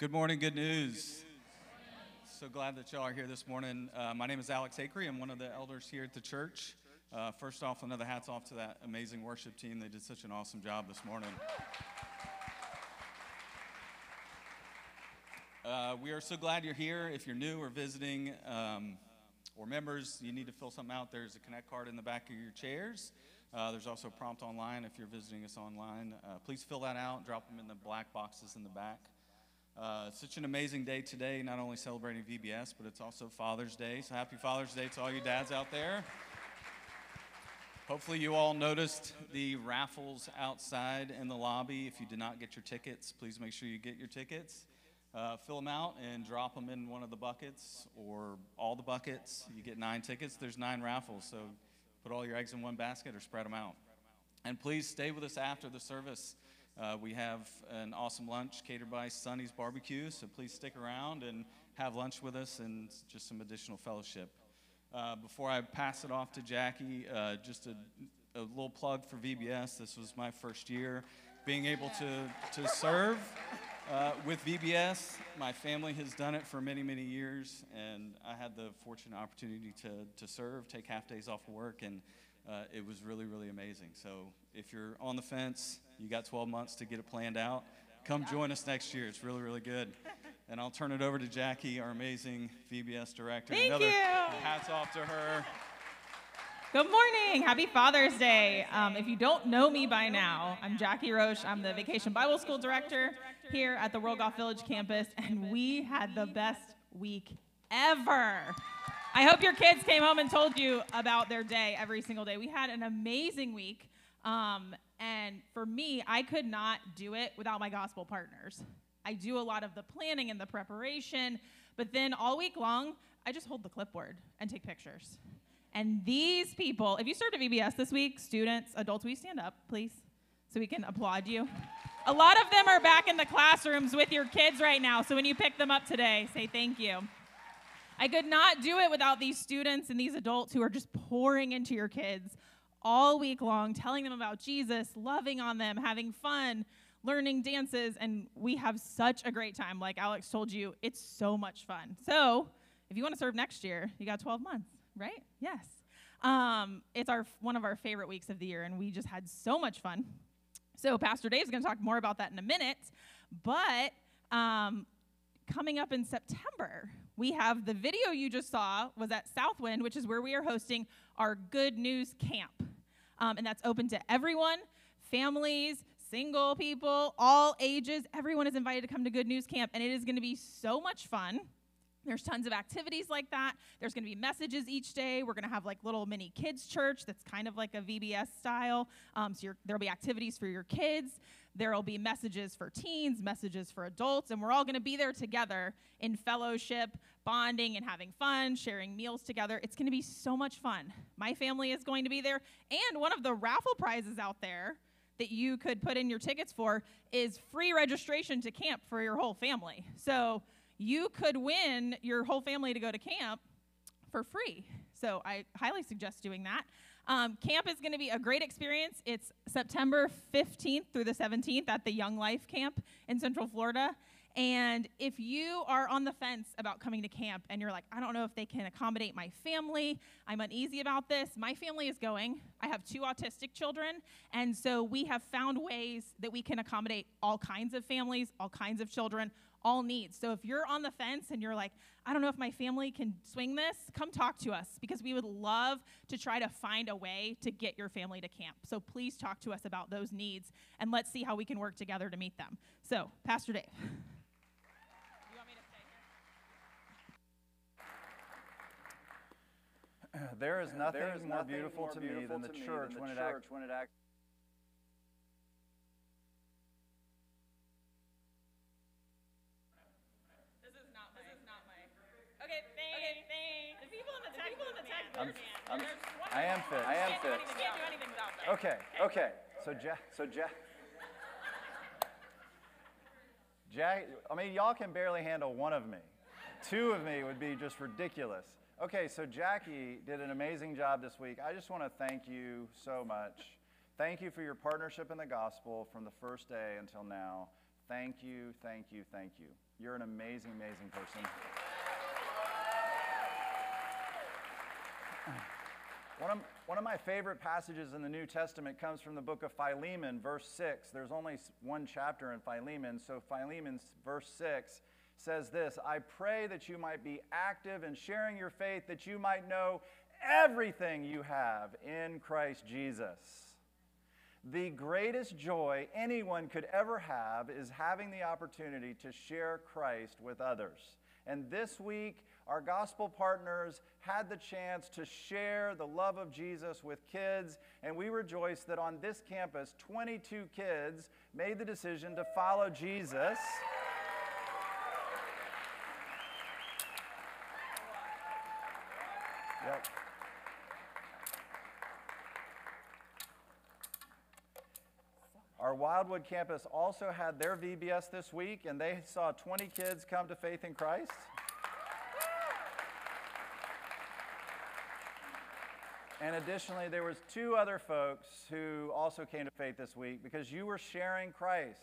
Good morning, good news. So glad that y'all are here this morning. Uh, my name is Alex Acree. I'm one of the elders here at the church. Uh, first off, another hats off to that amazing worship team. They did such an awesome job this morning. Uh, we are so glad you're here. If you're new or visiting um, or members, you need to fill something out. There's a Connect card in the back of your chairs. Uh, there's also a prompt online if you're visiting us online. Uh, please fill that out. Drop them in the black boxes in the back. Uh, such an amazing day today, not only celebrating VBS, but it's also Father's Day. So happy Father's Day to all you dads out there. Hopefully, you all noticed the raffles outside in the lobby. If you did not get your tickets, please make sure you get your tickets. Uh, fill them out and drop them in one of the buckets or all the buckets. You get nine tickets. There's nine raffles, so put all your eggs in one basket or spread them out. And please stay with us after the service. Uh, we have an awesome lunch catered by Sonny's Barbecue, so please stick around and have lunch with us and just some additional fellowship. Uh, before I pass it off to Jackie, uh, just a, a, little plug for VBS. This was my first year being able to, to serve uh, with VBS. My family has done it for many, many years, and I had the fortunate opportunity to, to serve, take half days off of work, and uh, it was really, really amazing. So if you're on the fence, you got 12 months to get it planned out. Come join us next year. It's really, really good. And I'll turn it over to Jackie, our amazing VBS director. Thank Another you. Hats off to her. Good morning. Happy Father's Day. Um, if you don't know me by now, I'm Jackie Roche. I'm the Vacation Bible School Director here at the World Golf Village campus, and we had the best week ever. I hope your kids came home and told you about their day every single day. We had an amazing week. Um, and for me, I could not do it without my gospel partners. I do a lot of the planning and the preparation, but then all week long, I just hold the clipboard and take pictures. And these people, if you served at VBS this week, students, adults, will you stand up, please, so we can applaud you? A lot of them are back in the classrooms with your kids right now, so when you pick them up today, say thank you. I could not do it without these students and these adults who are just pouring into your kids all week long, telling them about Jesus, loving on them, having fun, learning dances, and we have such a great time. Like Alex told you, it's so much fun. So, if you want to serve next year, you got 12 months, right? Yes. Um, it's our one of our favorite weeks of the year, and we just had so much fun. So, Pastor Dave's going to talk more about that in a minute, but um, coming up in September, we have the video you just saw was at Southwind, which is where we are hosting our Good News Camp. Um, and that's open to everyone, families, single people, all ages. Everyone is invited to come to Good News Camp, and it is going to be so much fun. There's tons of activities like that. There's going to be messages each day. We're going to have like little mini kids church that's kind of like a VBS style. Um, so there'll be activities for your kids. There will be messages for teens, messages for adults, and we're all going to be there together in fellowship, bonding, and having fun, sharing meals together. It's going to be so much fun. My family is going to be there, and one of the raffle prizes out there that you could put in your tickets for is free registration to camp for your whole family. So you could win your whole family to go to camp for free. So I highly suggest doing that. Um, camp is going to be a great experience. It's September 15th through the 17th at the Young Life Camp in Central Florida. And if you are on the fence about coming to camp and you're like, I don't know if they can accommodate my family, I'm uneasy about this, my family is going. I have two autistic children. And so we have found ways that we can accommodate all kinds of families, all kinds of children, all needs. So if you're on the fence and you're like, I don't know if my family can swing this, come talk to us because we would love to try to find a way to get your family to camp. So please talk to us about those needs and let's see how we can work together to meet them. So, Pastor Dave. There is nothing, there is more, nothing beautiful more, beautiful, to me than the church, when, church when it acts. I'm, I'm, I am fit. I am fit. Okay, okay. So Jack, so Jack, Jack, I mean, y'all can barely handle one of me. Two of me would be just ridiculous. Okay, so Jackie did an amazing job this week. I just want to thank you so much. Thank you for your partnership in the gospel from the first day until now. Thank you, thank you, thank you. You're an amazing, amazing person. One of, one of my favorite passages in the New Testament comes from the book of Philemon, verse 6. There's only one chapter in Philemon, so Philemon, verse 6, says this I pray that you might be active in sharing your faith, that you might know everything you have in Christ Jesus. The greatest joy anyone could ever have is having the opportunity to share Christ with others. And this week, our gospel partners had the chance to share the love of Jesus with kids, and we rejoice that on this campus, 22 kids made the decision to follow Jesus. Yep. Our Wildwood campus also had their VBS this week, and they saw 20 kids come to faith in Christ. And additionally, there was two other folks who also came to faith this week because you were sharing Christ.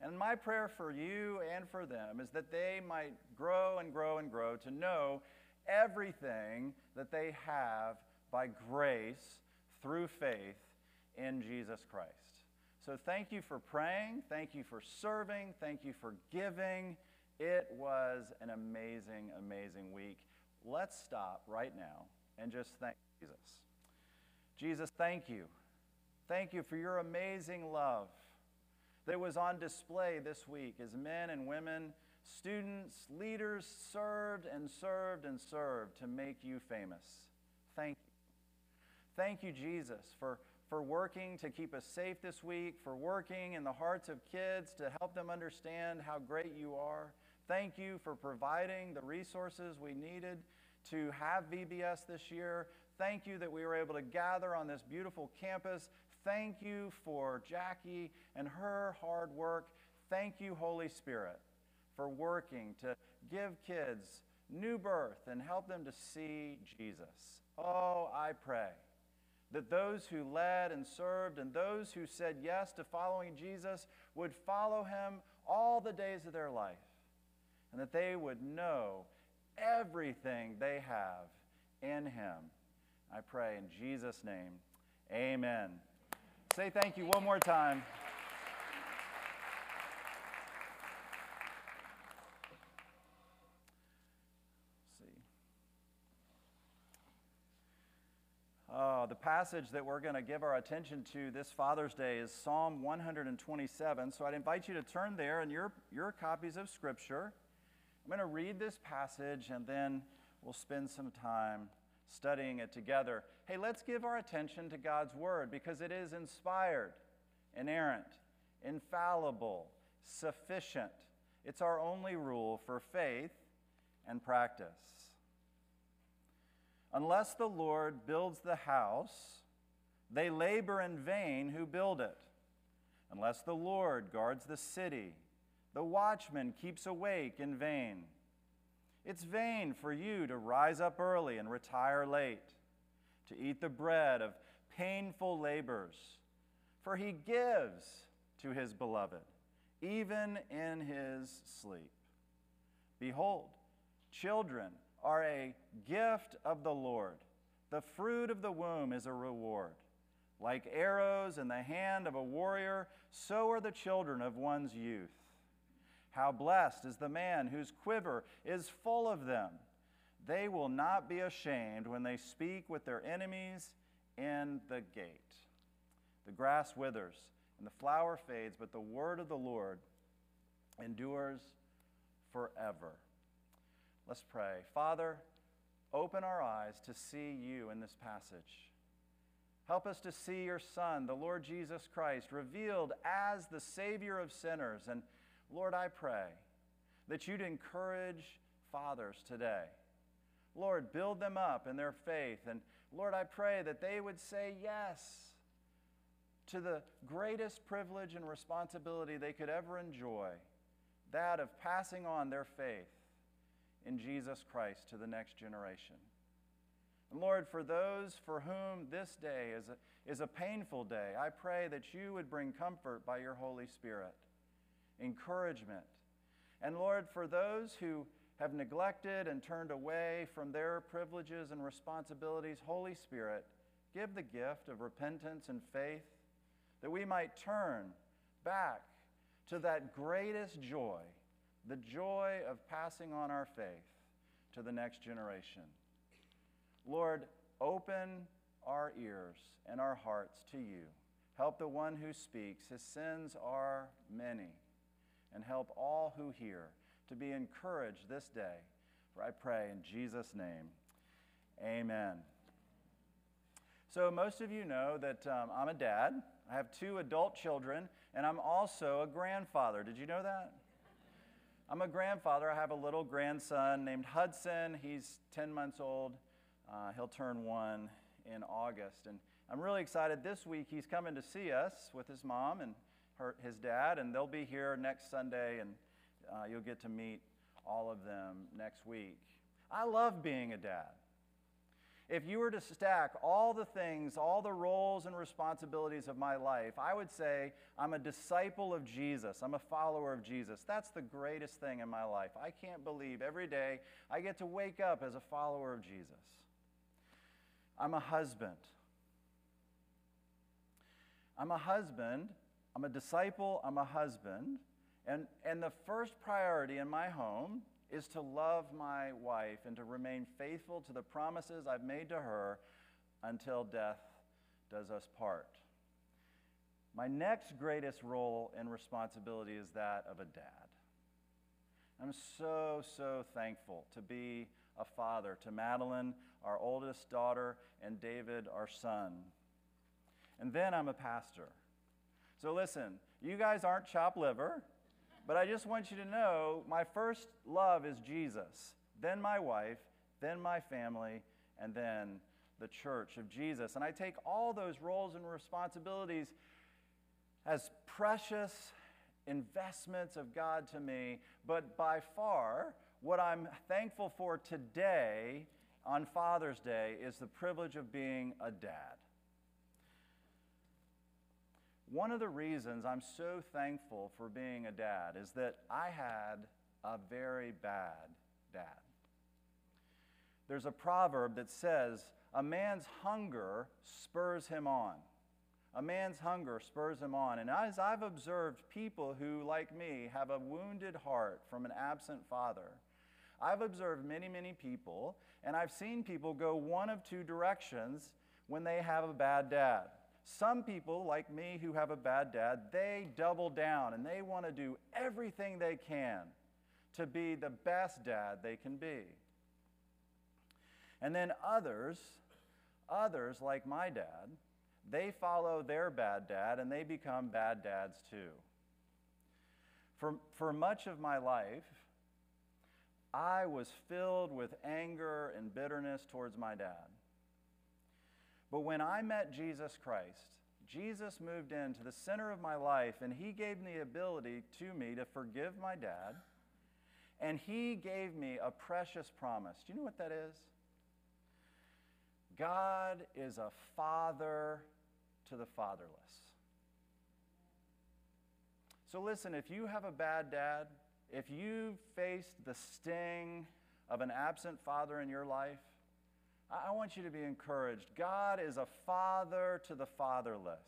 And my prayer for you and for them is that they might grow and grow and grow to know everything that they have by grace through faith in Jesus Christ. So thank you for praying. Thank you for serving. Thank you for giving. It was an amazing, amazing week. Let's stop right now and just thank Jesus. Jesus, thank you. Thank you for your amazing love that was on display this week as men and women, students, leaders served and served and served to make you famous. Thank you. Thank you, Jesus, for, for working to keep us safe this week, for working in the hearts of kids to help them understand how great you are. Thank you for providing the resources we needed to have VBS this year. Thank you that we were able to gather on this beautiful campus. Thank you for Jackie and her hard work. Thank you, Holy Spirit, for working to give kids new birth and help them to see Jesus. Oh, I pray that those who led and served and those who said yes to following Jesus would follow him all the days of their life and that they would know everything they have in him. I pray in Jesus' name, amen. Say thank you one more time. see. Oh, the passage that we're going to give our attention to this Father's Day is Psalm 127. So I'd invite you to turn there in your, your copies of Scripture. I'm going to read this passage and then we'll spend some time studying it together. Hey, let's give our attention to God's Word because it is inspired, inerrant, infallible, sufficient. It's our only rule for faith and practice. Unless the Lord builds the house, they labor in vain who build it. Unless the Lord guards the city, the watchman keeps awake in vain. It's vain for you to rise up early and retire late, to eat the bread of painful labors, for he gives to his beloved, even in his sleep. Behold, children are a gift of the Lord. The fruit of the womb is a reward. Like arrows in the hand of a warrior, so are the children of one's youth. How blessed is the man whose quiver is full of them. They will not be ashamed when they speak with their enemies in the gate. The grass withers and the flower fades, but the word of the Lord endures forever. Let's pray. Father, open our eyes to see you in this passage. Help us to see your Son, the Lord Jesus Christ, revealed as the Savior of sinners and Lord, I pray that you'd encourage fathers today. Lord, build them up in their faith. And Lord, I pray that they would say yes to the greatest privilege and responsibility they could ever enjoy that of passing on their faith in Jesus Christ to the next generation. And Lord, for those for whom this day is a, is a painful day, I pray that you would bring comfort by your Holy Spirit encouragement. And Lord, for those who have neglected and turned away from their privileges and responsibilities, Holy Spirit, give the gift of repentance and faith that we might turn back to that greatest joy, the joy of passing on our faith to the next generation. Lord, open our ears and our hearts to you. Help the one who speaks. His sins are many. And help all who hear to be encouraged this day. For I pray in Jesus' name, amen. So, most of you know that um, I'm a dad. I have two adult children, and I'm also a grandfather. Did you know that? I'm a grandfather. I have a little grandson named Hudson. He's 10 months old. Uh, he'll turn one in August. And I'm really excited. This week, he's coming to see us with his mom and her, his dad, and they'll be here next Sunday, and uh, you'll get to meet all of them next week. I love being a dad. If you were to stack all the things, all the roles and responsibilities of my life, I would say I'm a disciple of Jesus. I'm a follower of Jesus. That's the greatest thing in my life. I can't believe every day I get to wake up as a follower of Jesus. I'm a husband. I'm a husband. I'm a disciple. I'm a husband. And, and the first priority in my home is to love my wife and to remain faithful to the promises I've made to her until death does us part. My next greatest role and responsibility is that of a dad. I'm so, so thankful to be a father to Madeline, our oldest daughter, and David, our son. And then I'm a pastor. So listen, you guys aren't chopped liver. But I just want you to know my first love is Jesus, then my wife, then my family, and then the church of Jesus. And I take all those roles and responsibilities as precious investments of God to me. But by far, what I'm thankful for today on Father's Day is the privilege of being a dad. One of the reasons I'm so thankful for being a dad is that I had a very bad dad. There's a proverb that says, A man's hunger spurs him on. A man's hunger spurs him on. And as I've observed people who, like me, have a wounded heart from an absent father, I've observed many, many people, and I've seen people go one of two directions when they have a bad dad. Some people, like me, who have a bad dad, they double down and they want to do everything they can to be the best dad they can be. And then others, others like my dad, they follow their bad dad and they become bad dads too. For, for much of my life, I was filled with anger and bitterness towards my dad. But when I met Jesus Christ, Jesus moved into the center of my life and he gave me the ability to me to forgive my dad. And he gave me a precious promise. Do you know what that is? God is a father to the fatherless. So listen, if you have a bad dad, if you've faced the sting of an absent father in your life, I want you to be encouraged. God is a father to the fatherless.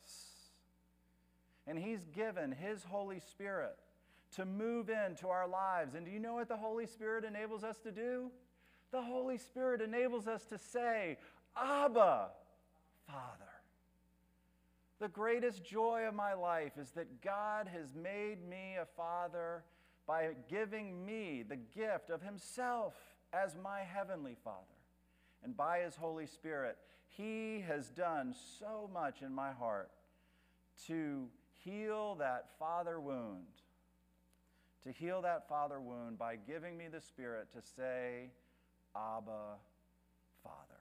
And He's given His Holy Spirit to move into our lives. And do you know what the Holy Spirit enables us to do? The Holy Spirit enables us to say, Abba, Father. The greatest joy of my life is that God has made me a father by giving me the gift of Himself as my heavenly Father and by His Holy Spirit, He has done so much in my heart to heal that father wound. To heal that father wound by giving me the Spirit to say, Abba, Father.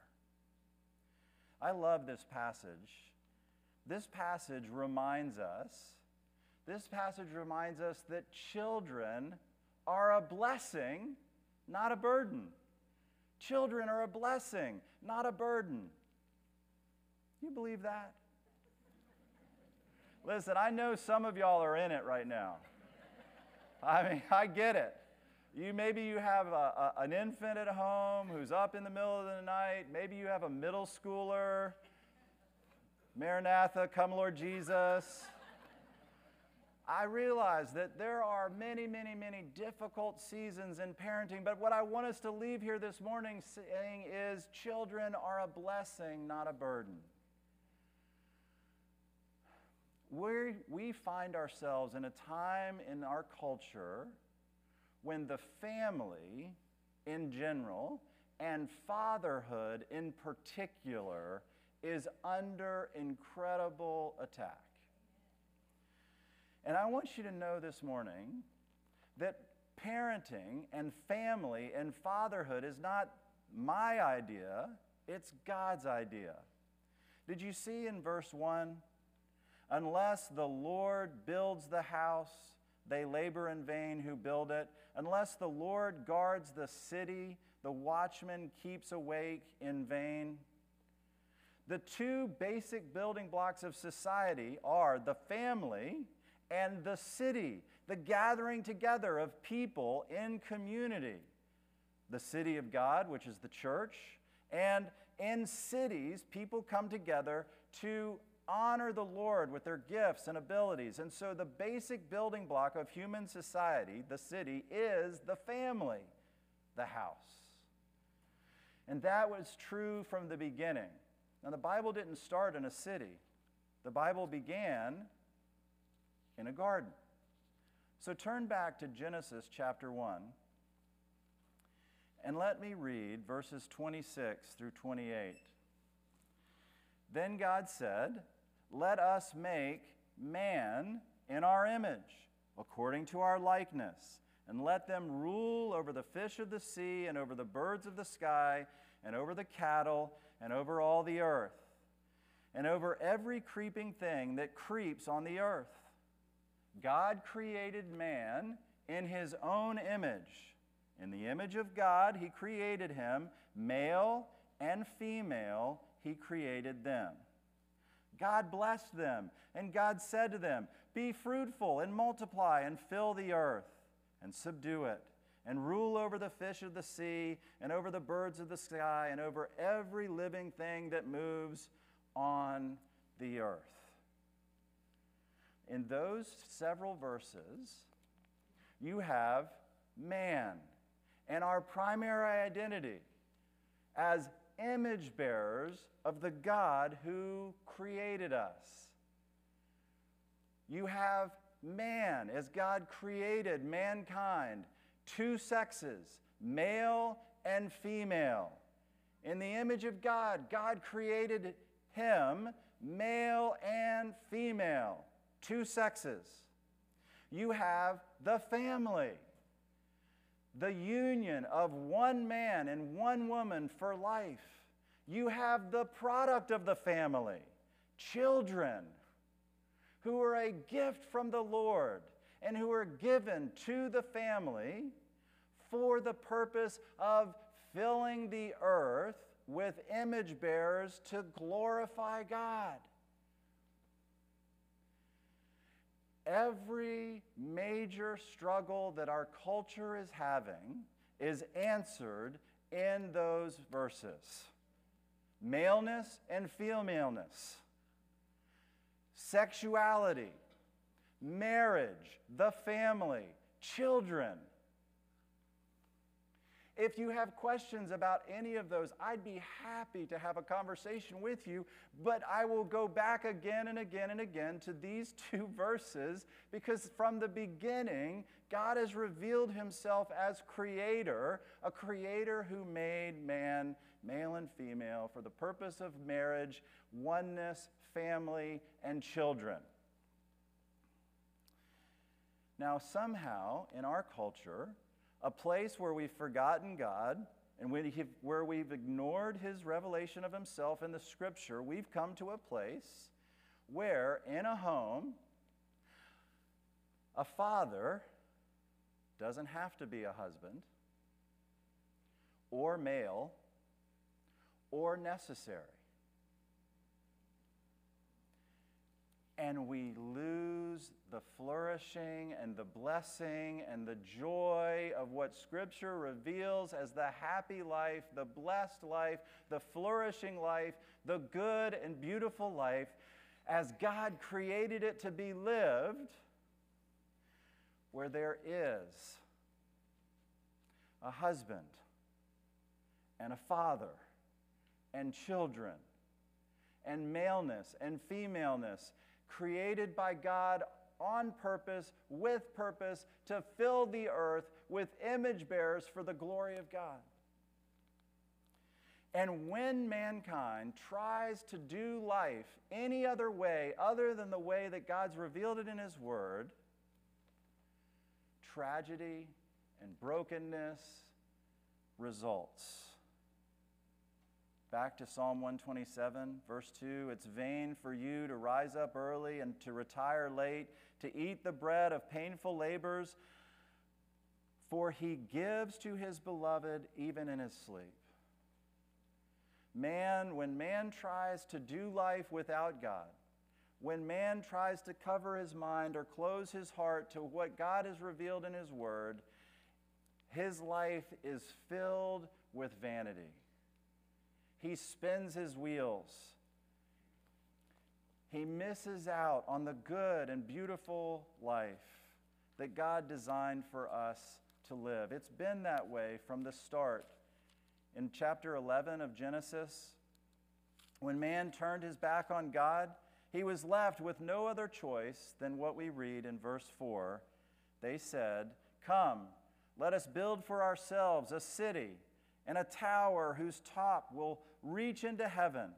I love this passage. This passage reminds us, this passage reminds us that children are a blessing, not a burden. Children are a blessing, not a burden. You believe that? Listen, I know some of y'all are in it right now. I mean, I get it. You maybe you have a, a, an infant at home who's up in the middle of the night. Maybe you have a middle schooler. Maranatha, come Lord Jesus. I realize that there are many, many, many difficult seasons in parenting, but what I want us to leave here this morning saying is children are a blessing, not a burden. we we find ourselves in a time in our culture when the family in general and fatherhood in particular is under incredible attack. And I want you to know this morning that parenting and family and fatherhood is not my idea, it's God's idea. Did you see in verse 1? Unless the Lord builds the house, they labor in vain who build it. Unless the Lord guards the city, the watchman keeps awake in vain. The two basic building blocks of society are the family and the city, the gathering together of people in community. The city of God, which is the church, and in cities, people come together to honor the Lord with their gifts and abilities. And so, the basic building block of human society, the city, is the family, the house. And that was true from the beginning. Now, the Bible didn't start in a city, the Bible began in a garden. So, turn back to Genesis chapter 1. And let me read verses 26 through 28. Then God said, let us make man in our image, according to our likeness, and let them rule over the fish of the sea, and over the birds of the sky, and over the cattle, and over all the earth, and over every creeping thing that creeps on the earth. God created man in his own image. In the image of God, he created him, male and female, he created them. God blessed them, and God said to them, Be fruitful and multiply and fill the earth and subdue it, and rule over the fish of the sea, and over the birds of the sky, and over every living thing that moves on the earth. In those several verses, you have man and our primary identity as image bearers of the God who created us. You have man as God created mankind, two sexes, male and female. In the image of God, God created him, male and female, two sexes. You have the family the union of one man and one woman for life. You have the product of the family, children, who are a gift from the Lord and who are given to the family for the purpose of filling the earth with image bearers to glorify God. Every major struggle that our culture is having is answered in those verses. Maleness and femaleness, sexuality, marriage, the family, children. If you have questions about any of those, I'd be happy to have a conversation with you, but I will go back again and again and again to these two verses because from the beginning, God has revealed himself as creator, a creator who made man, male and female, for the purpose of marriage, oneness, family, and children. Now, somehow in our culture, a place where we've forgotten God and where we've ignored his revelation of himself in the scripture, we've come to a place where in a home, a father doesn't have to be a husband or male or necessary. And we lose the flourishing and the blessing and the joy of what Scripture reveals as the happy life, the blessed life, the flourishing life, the good and beautiful life as God created it to be lived, where there is a husband and a father and children and maleness and femaleness created by God on purpose, with purpose, to fill the earth with image bearers for the glory of God. And when mankind tries to do life any other way other than the way that God's revealed it in His Word, tragedy and brokenness results. Back to Psalm 127, verse 2 It's vain for you to rise up early and to retire late, to eat the bread of painful labors, for he gives to his beloved even in his sleep. Man, when man tries to do life without God, when man tries to cover his mind or close his heart to what God has revealed in his word, his life is filled with vanity. He spins his wheels. He misses out on the good and beautiful life that God designed for us to live. It's been that way from the start. In chapter 11 of Genesis, when man turned his back on God, he was left with no other choice than what we read in verse 4. They said, Come, let us build for ourselves a city and a tower whose top will reach into heaven.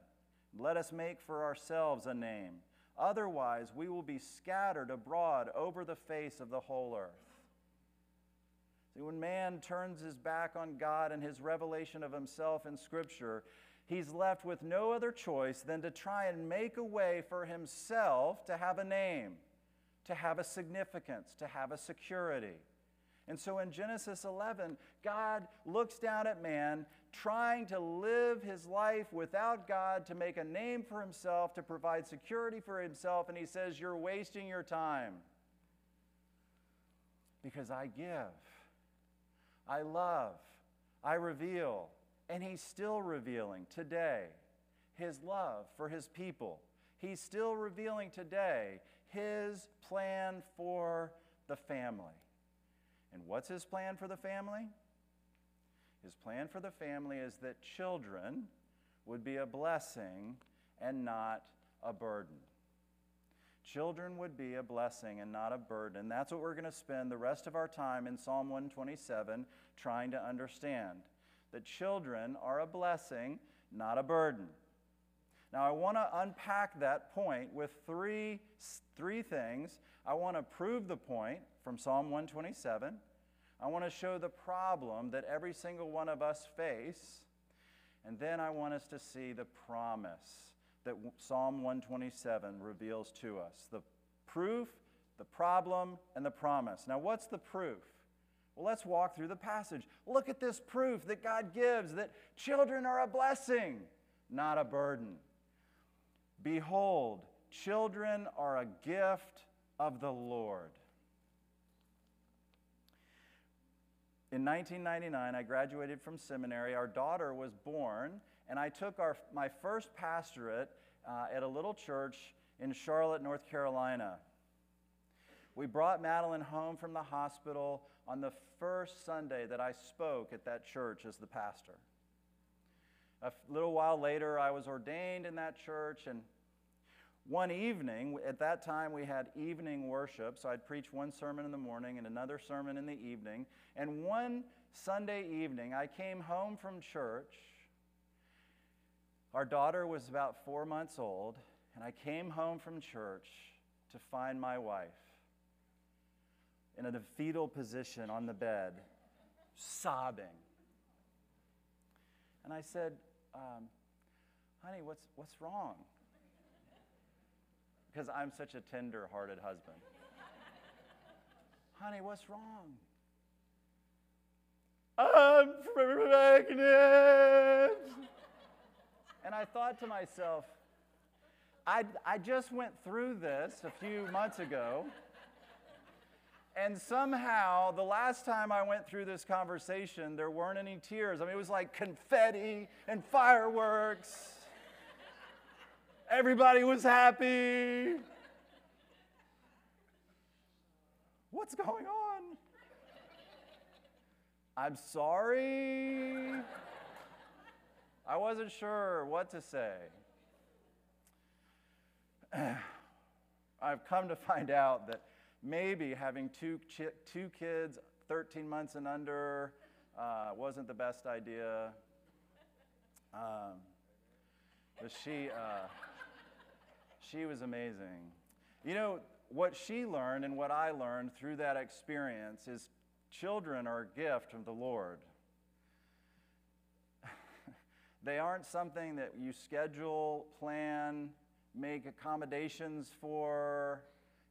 Let us make for ourselves a name. Otherwise, we will be scattered abroad over the face of the whole earth. See, when man turns his back on God and his revelation of himself in Scripture, he's left with no other choice than to try and make a way for himself to have a name, to have a significance, to have a security. And so in Genesis 11, God looks down at man trying to live his life without God, to make a name for himself, to provide security for himself, and he says, You're wasting your time. Because I give, I love, I reveal, and he's still revealing today his love for his people. He's still revealing today his plan for the family. And what's his plan for the family? His plan for the family is that children would be a blessing and not a burden. Children would be a blessing and not a burden. That's what we're going to spend the rest of our time in Psalm 127 trying to understand. That children are a blessing, not a burden. Now, I want to unpack that point with three, three things. I want to prove the point from Psalm 127. I want to show the problem that every single one of us face. And then I want us to see the promise that Psalm 127 reveals to us the proof, the problem, and the promise. Now, what's the proof? Well, let's walk through the passage. Look at this proof that God gives that children are a blessing, not a burden. Behold, children are a gift of the Lord. In 1999, I graduated from seminary. Our daughter was born, and I took our, my first pastorate uh, at a little church in Charlotte, North Carolina. We brought Madeline home from the hospital on the first Sunday that I spoke at that church as the pastor. A little while later, I was ordained in that church, and one evening, at that time we had evening worship, so I'd preach one sermon in the morning and another sermon in the evening. And one Sunday evening, I came home from church. Our daughter was about four months old, and I came home from church to find my wife in a fetal position on the bed, sobbing. And I said, um, Honey, what's, what's wrong? Because I'm such a tender hearted husband. Honey, what's wrong? I'm pregnant. and I thought to myself, I, I just went through this a few months ago. And somehow, the last time I went through this conversation, there weren't any tears. I mean, it was like confetti and fireworks. Everybody was happy. What's going on? I'm sorry. I wasn't sure what to say. I've come to find out that maybe having two, two kids, 13 months and under, uh, wasn't the best idea. Um, but she, uh, she was amazing. You know, what she learned and what I learned through that experience is children are a gift from the Lord. they aren't something that you schedule, plan, make accommodations for.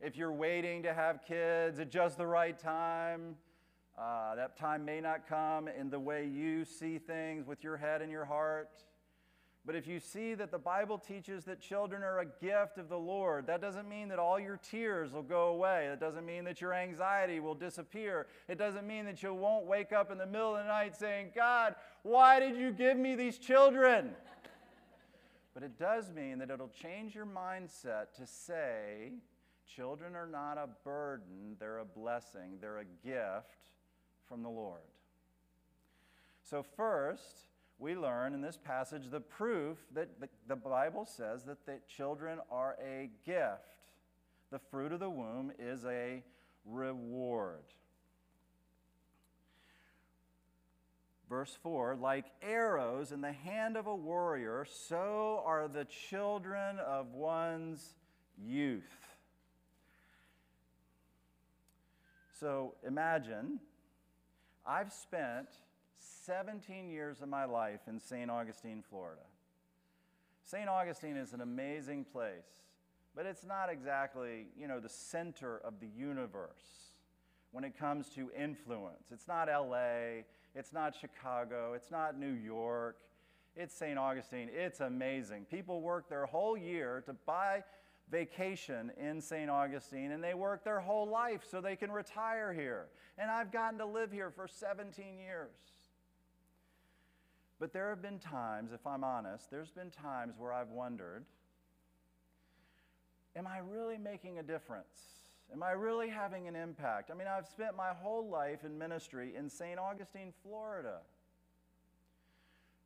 If you're waiting to have kids at just the right time, uh, that time may not come in the way you see things with your head and your heart. But if you see that the Bible teaches that children are a gift of the Lord, that doesn't mean that all your tears will go away. That doesn't mean that your anxiety will disappear. It doesn't mean that you won't wake up in the middle of the night saying, God, why did you give me these children? but it does mean that it'll change your mindset to say, children are not a burden, they're a blessing, they're a gift from the Lord. So, first, we learn in this passage the proof that the, the Bible says that the children are a gift. The fruit of the womb is a reward. Verse 4 Like arrows in the hand of a warrior, so are the children of one's youth. So imagine I've spent 17 years of my life in St. Augustine, Florida. St. Augustine is an amazing place, but it's not exactly, you know, the center of the universe when it comes to influence. It's not LA, it's not Chicago, it's not New York, it's St. Augustine. It's amazing. People work their whole year to buy vacation in St. Augustine and they work their whole life so they can retire here. And I've gotten to live here for 17 years. But there have been times, if I'm honest, there's been times where I've wondered am I really making a difference? Am I really having an impact? I mean, I've spent my whole life in ministry in St. Augustine, Florida.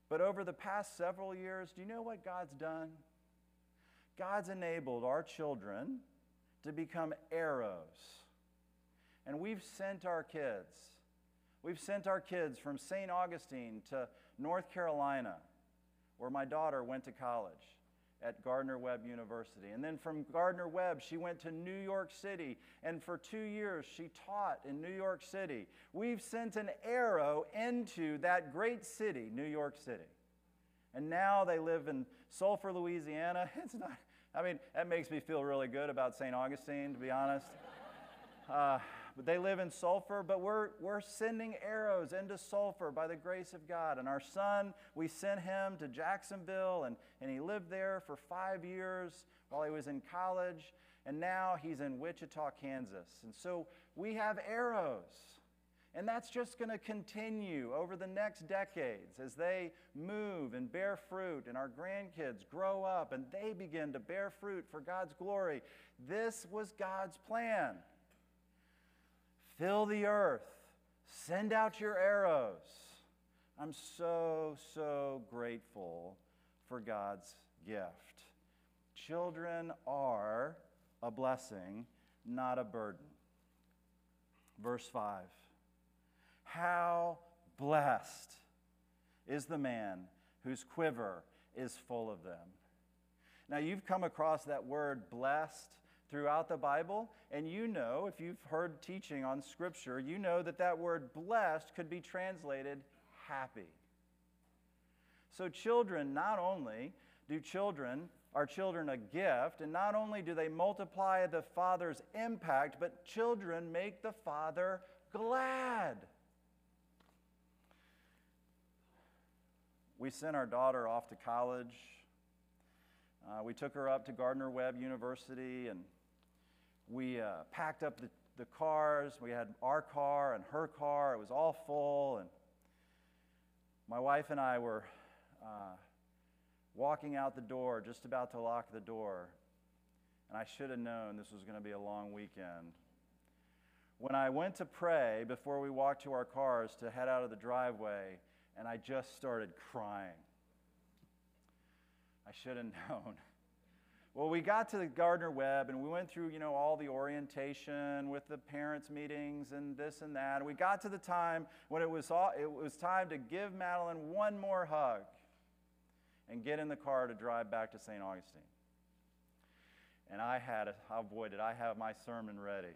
But over the past several years, do you know what God's done? God's enabled our children to become arrows. And we've sent our kids. We've sent our kids from St. Augustine to North Carolina, where my daughter went to college at Gardner Webb University. And then from Gardner Webb, she went to New York City. And for two years, she taught in New York City. We've sent an arrow into that great city, New York City. And now they live in Sulphur, Louisiana. It's not, I mean, that makes me feel really good about St. Augustine, to be honest. Uh, they live in Sulphur, but we're, we're sending arrows into Sulphur by the grace of God. And our son, we sent him to Jacksonville, and, and he lived there for five years while he was in college. And now he's in Wichita, Kansas. And so we have arrows. And that's just going to continue over the next decades as they move and bear fruit, and our grandkids grow up and they begin to bear fruit for God's glory. This was God's plan fill the earth, send out your arrows. I'm so, so grateful for God's gift. Children are a blessing, not a burden. Verse 5 How blessed is the man whose quiver is full of them. Now, you've come across that word blessed throughout the Bible. And you know, if you've heard teaching on Scripture, you know that that word blessed could be translated happy. So, children, not only do children, are children a gift, and not only do they multiply the Father's impact, but children make the Father glad. We sent our daughter off to college Uh, we took her up to Gardner Webb University and we uh, packed up the, the cars. We had our car and her car. It was all full. And my wife and I were uh, walking out the door, just about to lock the door. And I should have known this was going to be a long weekend. When I went to pray before we walked to our cars to head out of the driveway, and I just started crying. I should have known. Well, we got to the Gardner Webb and we went through, you know, all the orientation with the parents' meetings and this and that. And we got to the time when it was, all, it was time to give Madeline one more hug and get in the car to drive back to St. Augustine. And I had, a, oh boy, did I have my sermon ready.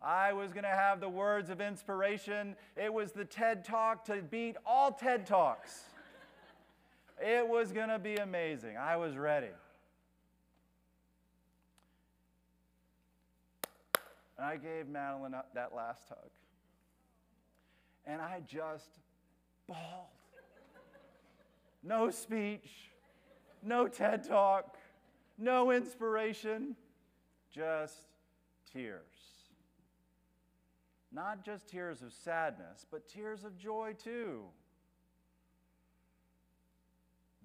I was going to have the words of inspiration. It was the TED Talk to beat all TED Talks. It was going to be amazing. I was ready. And I gave Madeline that last hug. And I just bawled. No speech, no TED talk, no inspiration, just tears. Not just tears of sadness, but tears of joy too.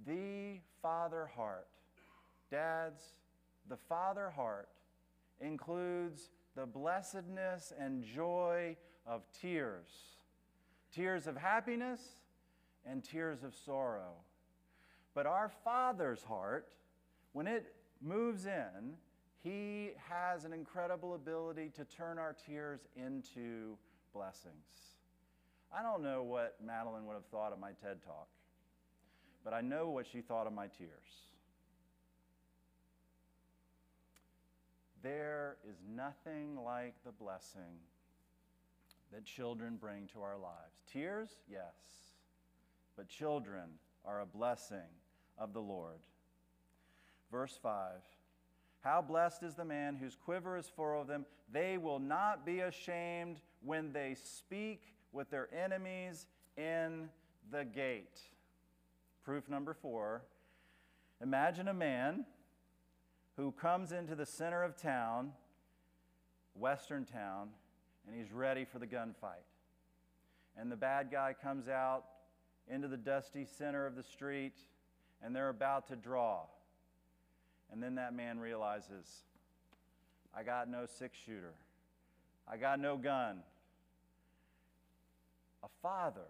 The Father heart, dads, the Father heart includes the blessedness and joy of tears tears of happiness and tears of sorrow. But our Father's heart, when it moves in, He has an incredible ability to turn our tears into blessings. I don't know what Madeline would have thought of my TED talk, but I know what she thought of my tears. There is nothing like the blessing that children bring to our lives. Tears, yes, but children are a blessing of the Lord. Verse 5 How blessed is the man whose quiver is full of them. They will not be ashamed when they speak with their enemies in the gate. Proof number four Imagine a man who comes into the center of town, western town, and he's ready for the gunfight. And the bad guy comes out into the dusty center of the street, and they're about to draw. And then that man realizes, I got no six shooter, I got no gun. A father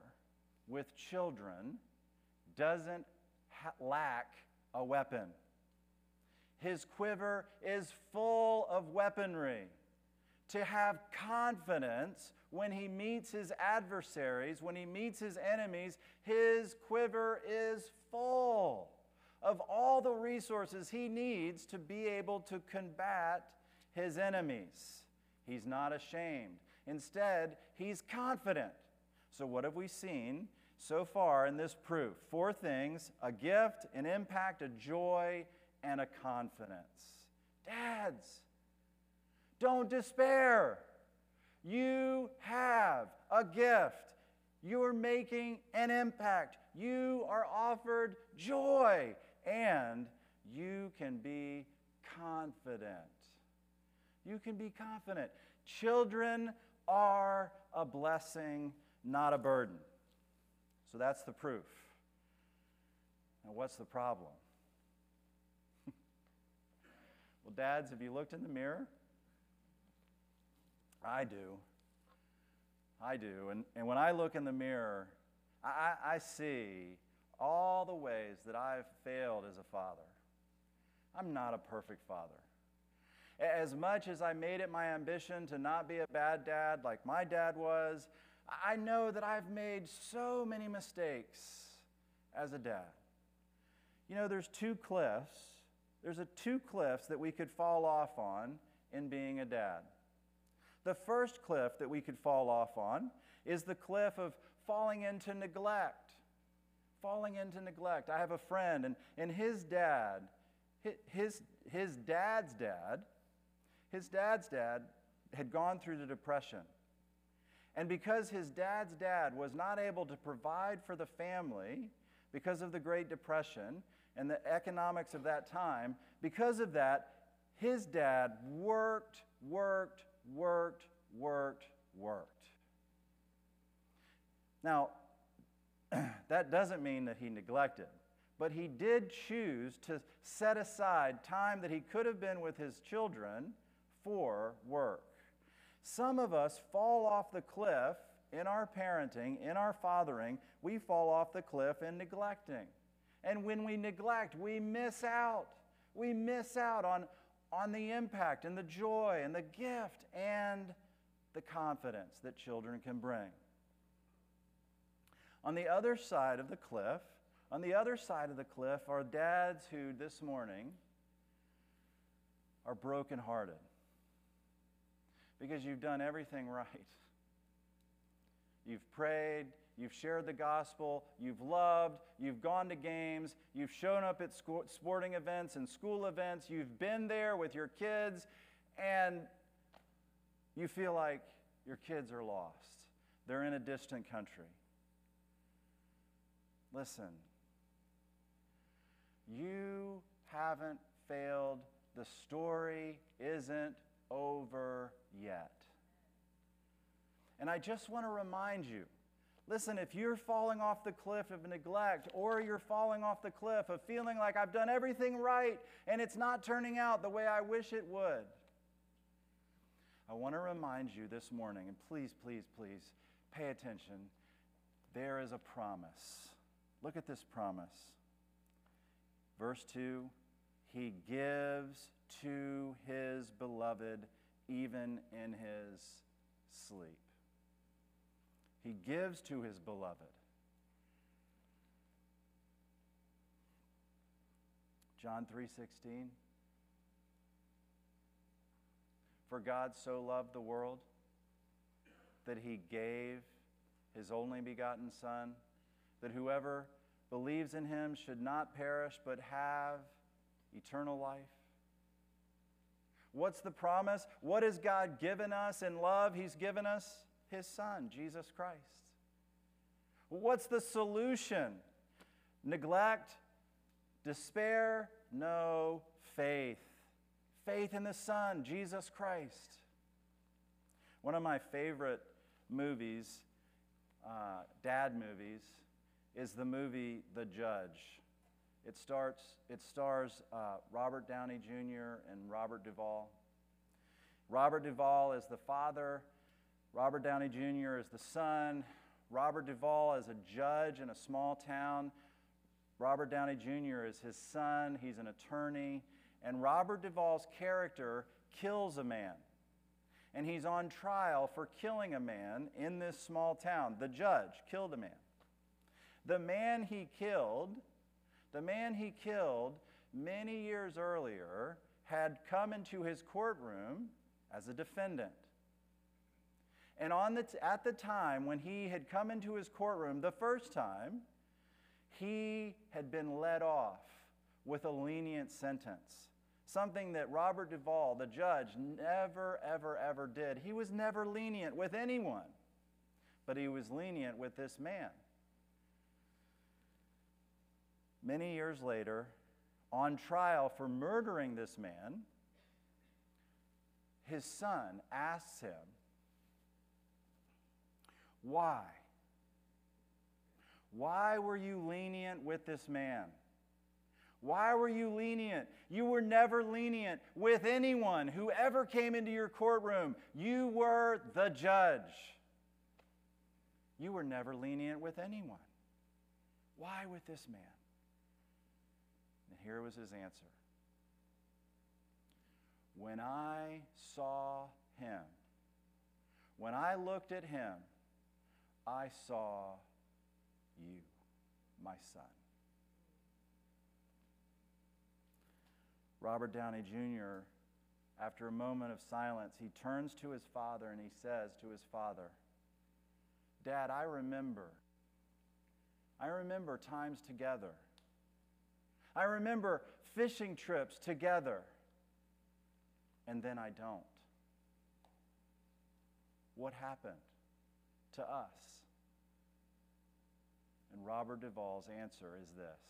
with children doesn't ha- lack a weapon. His quiver is full of weaponry. To have confidence when he meets his adversaries, when he meets his enemies, his quiver is full of all the resources he needs to be able to combat his enemies. He's not ashamed. Instead, he's confident. So, what have we seen so far in this proof? Four things a gift, an impact, a joy, and a confidence. Dads, don't despair. You have a gift. You're making an impact. You are offered joy, and you can be confident. You can be confident. Children are a blessing, not a burden. So that's the proof. Now, what's the problem? Well, dads, have you looked in the mirror? I do. I do. And, and when I look in the mirror, I, I see all the ways that I've failed as a father. I'm not a perfect father. As much as I made it my ambition to not be a bad dad like my dad was, I know that I've made so many mistakes as a dad. You know, there's two cliffs there's a two cliffs that we could fall off on in being a dad. The first cliff that we could fall off on is the cliff of falling into neglect. Falling into neglect. I have a friend, and, and his dad, his, his dad's dad, his dad's dad had gone through the Depression. And because his dad's dad was not able to provide for the family, because of the Great Depression and the economics of that time, because of that, his dad worked, worked, worked, worked, worked. Now, that doesn't mean that he neglected, but he did choose to set aside time that he could have been with his children for work. Some of us fall off the cliff in our parenting, in our fathering, we fall off the cliff in neglecting. And when we neglect, we miss out. We miss out on, on the impact and the joy and the gift and the confidence that children can bring. On the other side of the cliff, on the other side of the cliff are dads who this morning are brokenhearted because you've done everything right. You've prayed, you've shared the gospel, you've loved, you've gone to games, you've shown up at school, sporting events and school events, you've been there with your kids, and you feel like your kids are lost. They're in a distant country. Listen, you haven't failed. The story isn't over yet. And I just want to remind you listen, if you're falling off the cliff of neglect, or you're falling off the cliff of feeling like I've done everything right and it's not turning out the way I wish it would, I want to remind you this morning, and please, please, please pay attention. There is a promise. Look at this promise. Verse 2 He gives to his beloved even in his sleep. He gives to his beloved. John 3:16 For God so loved the world that he gave his only begotten son that whoever believes in him should not perish but have eternal life. What's the promise? What has God given us in love? He's given us his son, Jesus Christ. What's the solution? Neglect, despair? No, faith. Faith in the Son, Jesus Christ. One of my favorite movies, uh, dad movies, is the movie The Judge. It, starts, it stars uh, Robert Downey Jr. and Robert Duvall. Robert Duvall is the father, Robert Downey Jr. is the son, Robert Duvall is a judge in a small town. Robert Downey Jr. is his son, he's an attorney. And Robert Duvall's character kills a man. And he's on trial for killing a man in this small town. The judge killed a man. The man he killed, the man he killed many years earlier, had come into his courtroom as a defendant. And on the t- at the time when he had come into his courtroom the first time, he had been let off with a lenient sentence. Something that Robert Duvall, the judge, never, ever, ever did. He was never lenient with anyone, but he was lenient with this man. Many years later, on trial for murdering this man, his son asks him, Why? Why were you lenient with this man? Why were you lenient? You were never lenient with anyone who ever came into your courtroom. You were the judge. You were never lenient with anyone. Why with this man? And here was his answer When I saw him, when I looked at him, I saw you, my son. Robert Downey Jr., after a moment of silence, he turns to his father and he says to his father, Dad, I remember. I remember times together. I remember fishing trips together. And then I don't. What happened to us? And Robert Duvall's answer is this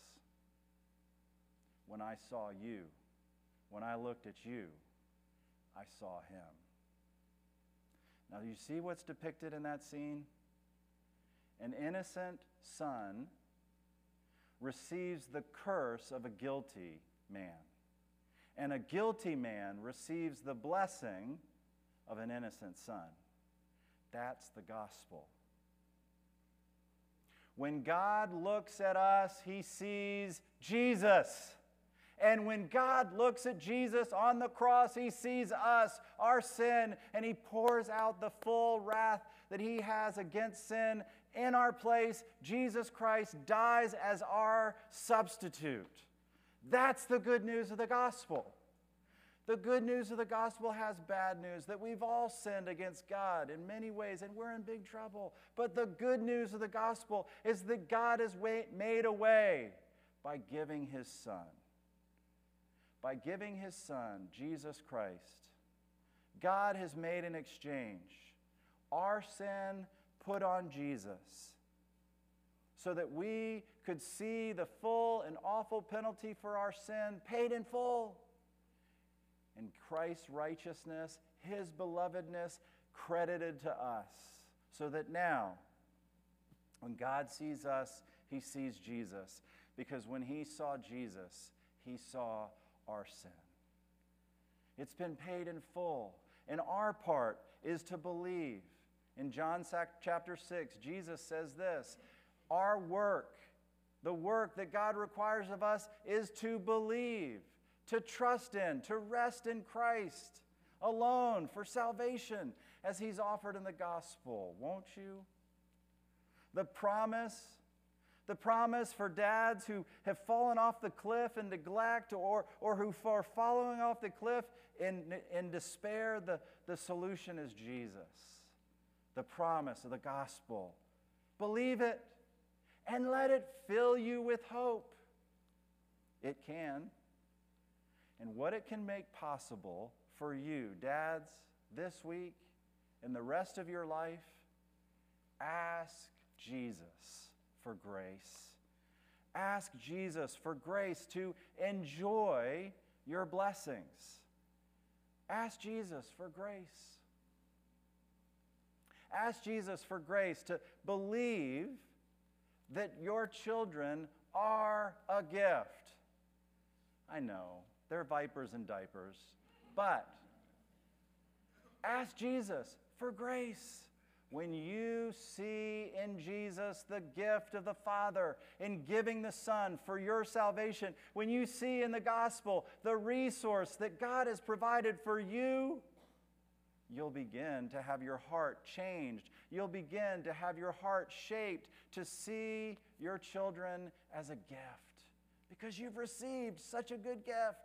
When I saw you, when I looked at you, I saw him. Now, do you see what's depicted in that scene? An innocent son receives the curse of a guilty man, and a guilty man receives the blessing of an innocent son. That's the gospel. When God looks at us, he sees Jesus. And when God looks at Jesus on the cross, he sees us, our sin, and he pours out the full wrath that he has against sin in our place. Jesus Christ dies as our substitute. That's the good news of the gospel. The good news of the gospel has bad news that we've all sinned against God in many ways and we're in big trouble. But the good news of the gospel is that God has made a way by giving his son. By giving his son, Jesus Christ. God has made an exchange. Our sin put on Jesus so that we could see the full and awful penalty for our sin paid in full and Christ's righteousness, his belovedness, credited to us. So that now, when God sees us, he sees Jesus. Because when he saw Jesus, he saw our sin. It's been paid in full. And our part is to believe. In John chapter 6, Jesus says this Our work, the work that God requires of us, is to believe to trust in, to rest in Christ alone for salvation as he's offered in the gospel, won't you? The promise, the promise for dads who have fallen off the cliff in neglect or, or who are following off the cliff in, in despair, the, the solution is Jesus. The promise of the gospel. Believe it and let it fill you with hope. It can and what it can make possible for you, dads, this week and the rest of your life, ask Jesus for grace. Ask Jesus for grace to enjoy your blessings. Ask Jesus for grace. Ask Jesus for grace to believe that your children are a gift. I know they're vipers and diapers. But ask Jesus for grace. When you see in Jesus the gift of the Father in giving the Son for your salvation, when you see in the gospel the resource that God has provided for you, you'll begin to have your heart changed. You'll begin to have your heart shaped to see your children as a gift because you've received such a good gift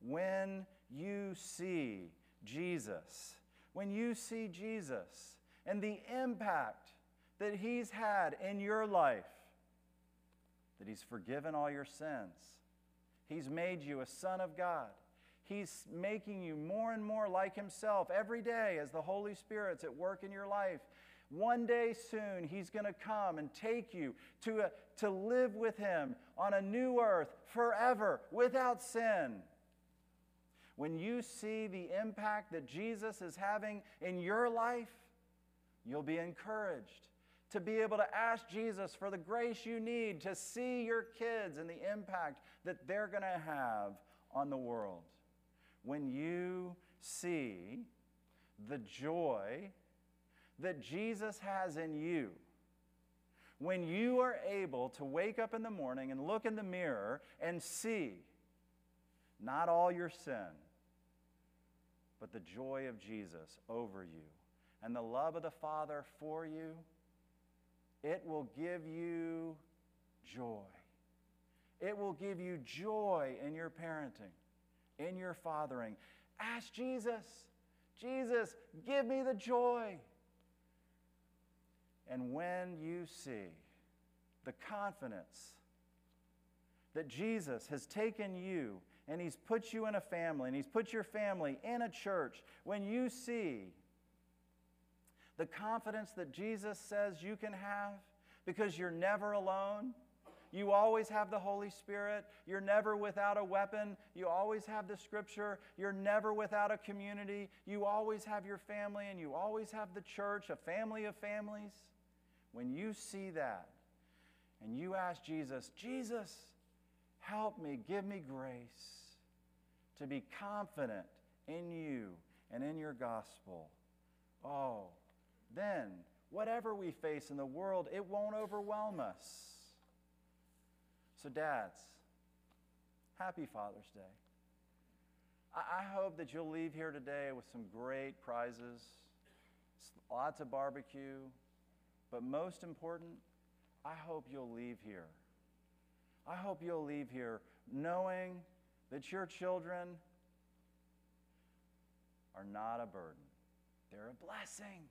when you see Jesus, when you see Jesus and the impact that He's had in your life, that He's forgiven all your sins, He's made you a son of God. He's making you more and more like Himself every day as the Holy Spirit's at work in your life. One day soon, He's going to come and take you to, a, to live with Him on a new earth forever without sin when you see the impact that Jesus is having in your life, you'll be encouraged to be able to ask Jesus for the grace you need to see your kids and the impact that they're going to have on the world. When you see the joy that Jesus has in you, when you are able to wake up in the morning and look in the mirror and see not all your sin, but the joy of Jesus over you and the love of the Father for you, it will give you joy. It will give you joy in your parenting, in your fathering. Ask Jesus, Jesus, give me the joy. And when you see the confidence that Jesus has taken you and He's put you in a family and He's put your family in a church, when you see the confidence that Jesus says you can have, because you're never alone. You always have the Holy Spirit. You're never without a weapon. You always have the Scripture. You're never without a community. You always have your family, and you always have the church, a family of families. When you see that and you ask Jesus, Jesus, help me, give me grace to be confident in you and in your gospel. Oh, then whatever we face in the world, it won't overwhelm us. So, dads, happy Father's Day. I, hope that you'll leave here today with some great prizes, lots of barbecue, but most important, I hope you'll leave here. I hope you'll leave here knowing that your children are not a burden, they're a blessing.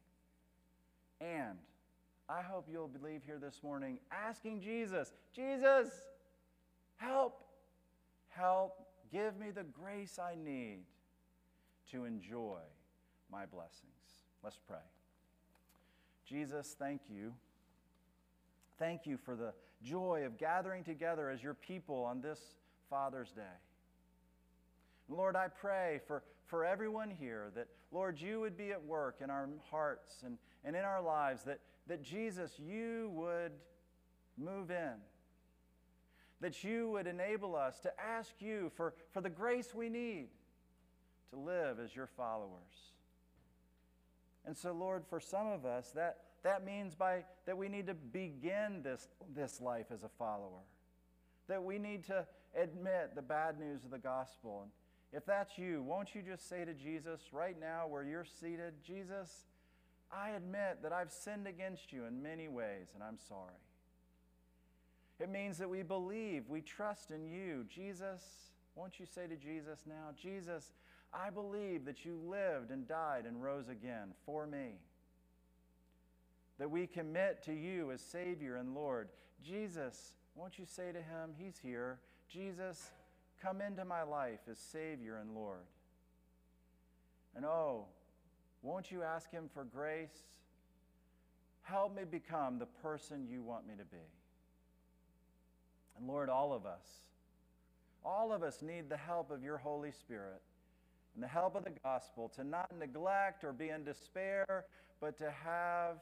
And I hope you'll leave here this morning asking Jesus, Jesus, help, help, give me the grace I need to enjoy my blessings. Let's pray. Jesus, thank you. Thank you for the joy of gathering together as your people on this Father's Day. Lord, I pray for, for everyone here that, Lord, you would be at work in our hearts and, and in our lives, that, that Jesus, you would move in, that you would enable us to ask you for, for the grace we need to live as your followers. And so, Lord, for some of us, that, that means by, that we need to begin this, this life as a follower, that we need to admit the bad news of the gospel. And if that's you, won't you just say to Jesus right now where you're seated, Jesus, I admit that I've sinned against you in many ways, and I'm sorry. It means that we believe, we trust in you. Jesus, won't you say to Jesus now, Jesus, I believe that you lived and died and rose again for me. That we commit to you as Savior and Lord. Jesus, won't you say to him, He's here, Jesus, come into my life as Savior and Lord. And oh, won't you ask him for grace? Help me become the person you want me to be. And Lord, all of us, all of us need the help of your Holy Spirit and the help of the gospel to not neglect or be in despair, but to have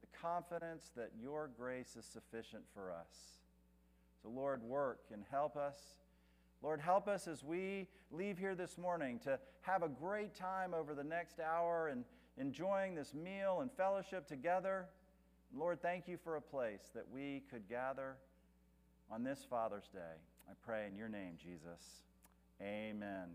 the confidence that your grace is sufficient for us. So, Lord, work and help us. Lord, help us as we leave here this morning to have a great time over the next hour and enjoying this meal and fellowship together. Lord, thank you for a place that we could gather on this Father's Day. I pray in your name, Jesus. Amen.